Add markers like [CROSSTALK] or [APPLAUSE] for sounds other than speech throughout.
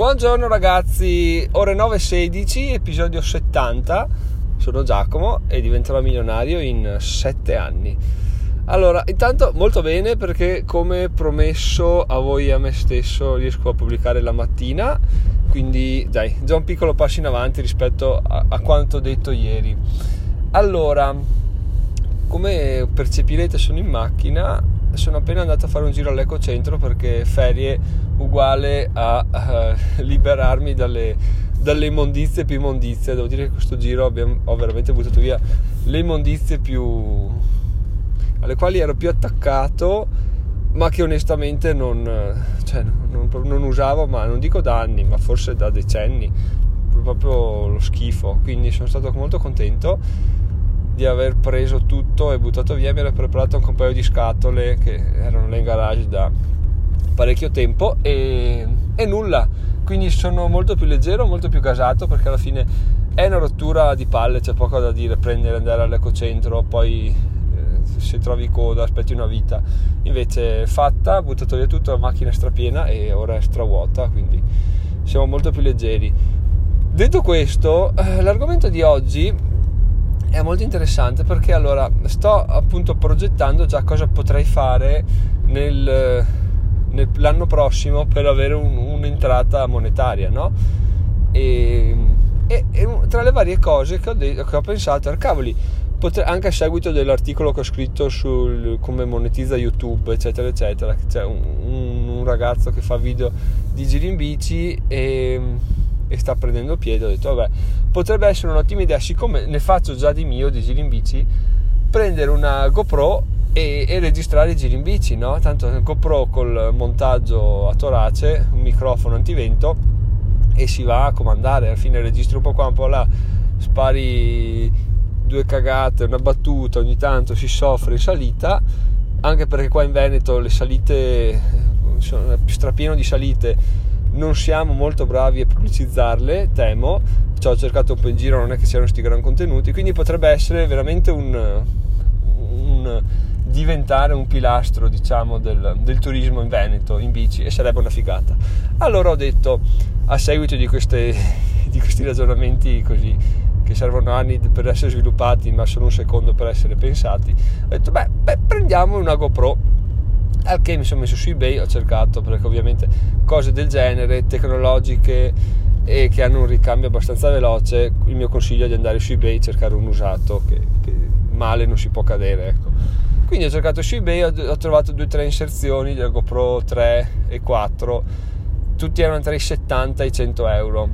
Buongiorno ragazzi, ore 9.16, episodio 70. Sono Giacomo e diventerò milionario in 7 anni. Allora, intanto molto bene perché come promesso a voi e a me stesso riesco a pubblicare la mattina, quindi dai, già un piccolo passo in avanti rispetto a, a quanto detto ieri. Allora, come percepirete sono in macchina sono appena andato a fare un giro all'ecocentro perché ferie uguale a, a liberarmi dalle, dalle, immondizie più immondizie. Devo dire che questo giro abbiamo, ho veramente buttato via le immondizie più alle quali ero più attaccato, ma che onestamente non, cioè, non, non usavo, ma non dico da anni, ma forse da decenni, proprio lo schifo. Quindi sono stato molto contento di aver preso tutto e buttato via, mi ero preparato anche un paio di scatole che erano là in garage da parecchio tempo e, e nulla. Quindi sono molto più leggero, molto più casato perché alla fine è una rottura di palle, c'è poco da dire, prendere, andare all'ecocentro, poi eh, se trovi coda aspetti una vita. Invece fatta, buttato via tutto, la macchina è strapiena e ora è stravuota, quindi siamo molto più leggeri. Detto questo, eh, l'argomento di oggi è molto interessante perché allora sto appunto progettando già cosa potrei fare nel, nel, l'anno prossimo per avere un, un'entrata monetaria, no? E, e, e, tra le varie cose che ho, de- che ho pensato, cavoli, potre- anche a seguito dell'articolo che ho scritto sul come monetizza YouTube, eccetera, eccetera, c'è un, un, un ragazzo che fa video di giri in bici e e sta prendendo piede, ho detto vabbè, potrebbe essere un'ottima idea, siccome ne faccio già di mio di giri in bici, prendere una GoPro e, e registrare i giri in bici, no? Tanto GoPro col montaggio a torace, un microfono antivento e si va a comandare, alla fine registri un po' qua, un po' là, spari due cagate, una battuta, ogni tanto si soffre in salita, anche perché qua in Veneto le salite sono più strapieno di salite non siamo molto bravi a pubblicizzarle, temo, ci ho cercato un po' in giro, non è che siano questi gran contenuti, quindi potrebbe essere veramente un, un diventare un pilastro diciamo del, del, turismo in Veneto in bici e sarebbe una figata. Allora ho detto a seguito di, queste, di questi ragionamenti così che servono anni per essere sviluppati ma solo un secondo per essere pensati ho detto beh, beh prendiamo una GoPro al che mi sono messo su ebay ho cercato perché ovviamente cose del genere tecnologiche e che hanno un ricambio abbastanza veloce il mio consiglio è di andare su ebay e cercare un usato che, che, male non si può cadere ecco. quindi ho cercato su ebay ho, trovato due o tre inserzioni del GoPro 3 e 4 tutti erano tra i 70 e i 100 euro.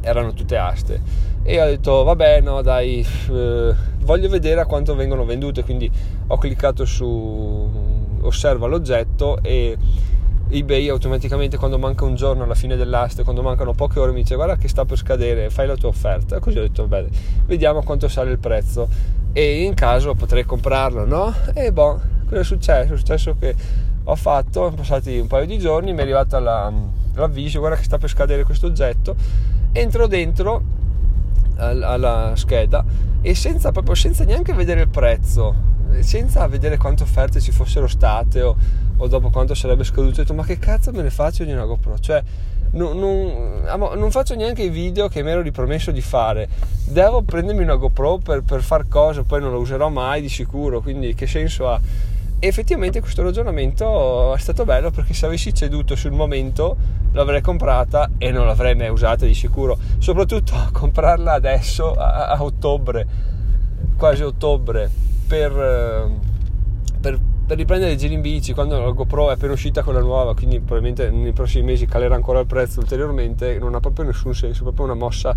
Erano tutte aste. E ho detto vabbè no dai eh, voglio vedere a quanto vengono vendute. Quindi ho cliccato su osserva l'oggetto e eBay automaticamente quando manca un giorno alla fine dell'aste, quando mancano poche ore mi dice guarda che sta per scadere, fai la tua offerta. Così ho detto bene, vediamo quanto sale il prezzo e in caso potrei comprarlo, no? E boh, cosa è successo? È successo che ho fatto, sono passati un paio di giorni, mi è arrivata la, l'avviso, guarda che sta per scadere questo oggetto, entro dentro alla scheda e senza proprio senza neanche vedere il prezzo senza vedere quante offerte ci fossero state o, o dopo quanto sarebbe scaduto, ho detto ma che cazzo me ne faccio di una GoPro? Cioè non, non, non faccio neanche i video che mi ero ripromesso di fare, devo prendermi una GoPro per, per far cose, poi non la userò mai di sicuro, quindi che senso ha? E effettivamente questo ragionamento è stato bello perché se avessi ceduto sul momento l'avrei comprata e non l'avrei mai usata di sicuro, soprattutto [LAUGHS] comprarla adesso a, a ottobre, quasi ottobre per, eh, per, per, riprendere i giri in bici quando la GoPro è appena uscita quella nuova quindi probabilmente nei prossimi mesi calerà ancora il prezzo ulteriormente non ha proprio nessun senso è proprio una mossa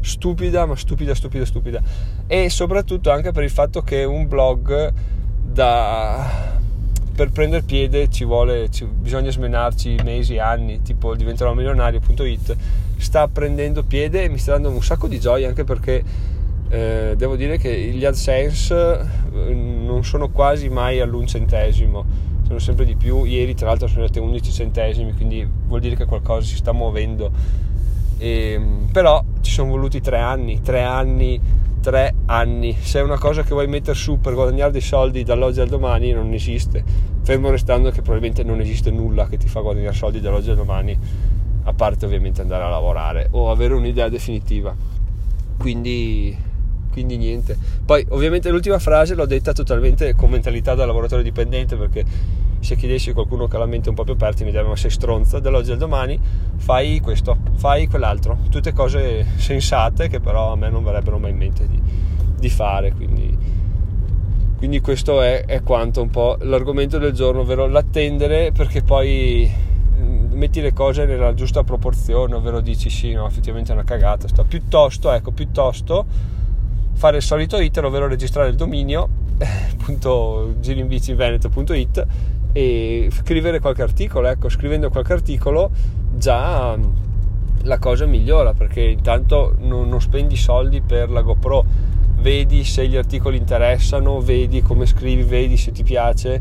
stupida ma stupida stupida stupida. E soprattutto anche per il fatto che un blog da per prendere piede ci vuole ci, bisogna smenarci mesi anni tipo diventerò milionario.it sta prendendo piede e mi sta dando un sacco di gioia anche perché eh, devo dire che gli AdSense non sono quasi mai all'un centesimo, sono sempre di più. Ieri, tra l'altro, sono andate 11 centesimi, quindi vuol dire che qualcosa si sta muovendo. E, ehm, però ci sono voluti tre anni, tre anni, tre anni. Se è una cosa che vuoi mettere su per guadagnare dei soldi dall'oggi al domani, non esiste. Fermo restando che probabilmente non esiste nulla che ti fa guadagnare soldi dall'oggi al domani a parte ovviamente andare a lavorare o avere un'idea definitiva. Quindi, quindi niente. Poi ovviamente l'ultima frase l'ho detta totalmente con mentalità da lavoratore dipendente perché se chiedessi a qualcuno che ha la mente un po' più aperta mi direbbe ma sei stronza dall'oggi al domani fai questo, fai quell'altro tutte cose sensate che però a me non verrebbero mai in mente di, di fare quindi, quindi questo è, è, quanto un po' l'argomento del giorno ovvero l'attendere perché poi mm, metti le cose nella giusta proporzione ovvero dici sì no effettivamente è una cagata sto. piuttosto ecco piuttosto fare il solito iter ovvero registrare il dominio [LAUGHS] girinbiciveneto.it e scrivere qualche articolo, ecco, scrivendo qualche articolo già la cosa migliora perché intanto non, non spendi soldi per la GoPro, vedi se gli articoli interessano, vedi come scrivi, vedi se ti piace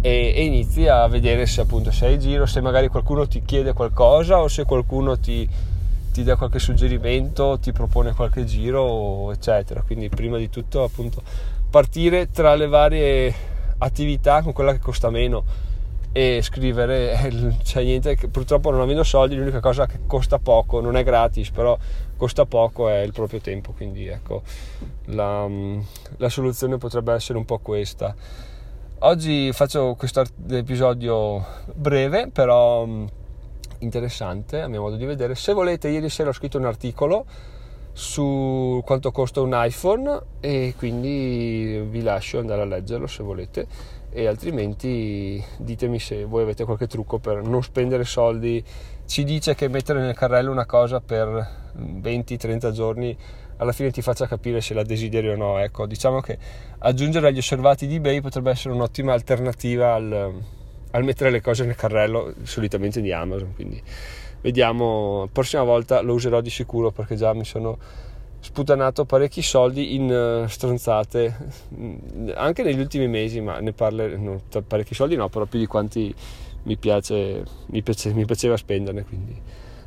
e, e, inizi a vedere se appunto sei in giro, se magari qualcuno ti chiede qualcosa o se qualcuno ti, ti dà qualche suggerimento, ti propone qualche giro, eccetera. Quindi prima di tutto appunto partire tra le varie attività con quella che costa meno e scrivere eh, c'è niente che purtroppo non avendo soldi l'unica cosa che costa poco non è gratis però costa poco è il proprio tempo quindi ecco la, la soluzione potrebbe essere un po' questa oggi faccio questo episodio breve però mm, interessante a mio modo di vedere. Se volete ieri sera ho scritto un articolo su quanto costa un iPhone e quindi vi lascio andare a leggerlo se volete. E altrimenti ditemi se voi avete qualche trucco per non spendere soldi. Ci dice che mettere nel carrello una cosa per 20-30 giorni alla fine ti faccia capire se la desideri o no. Ecco diciamo che aggiungere agli osservati di ebay potrebbe essere un'ottima alternativa al, al mettere le cose nel carrello solitamente di Amazon quindi vediamo, prossima volta lo userò di sicuro perché già mi sono sputanato parecchi soldi in uh, stronzate mm, anche negli ultimi mesi ma ne parlo parecchi soldi no però più di quanti mi piace mi, piace, mi piaceva spenderne quindi.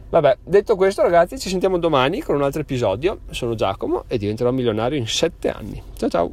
Vabbè detto questo ragazzi ci sentiamo domani con un altro episodio. Sono Giacomo e diventerò milionario in 7 anni. Ciao ciao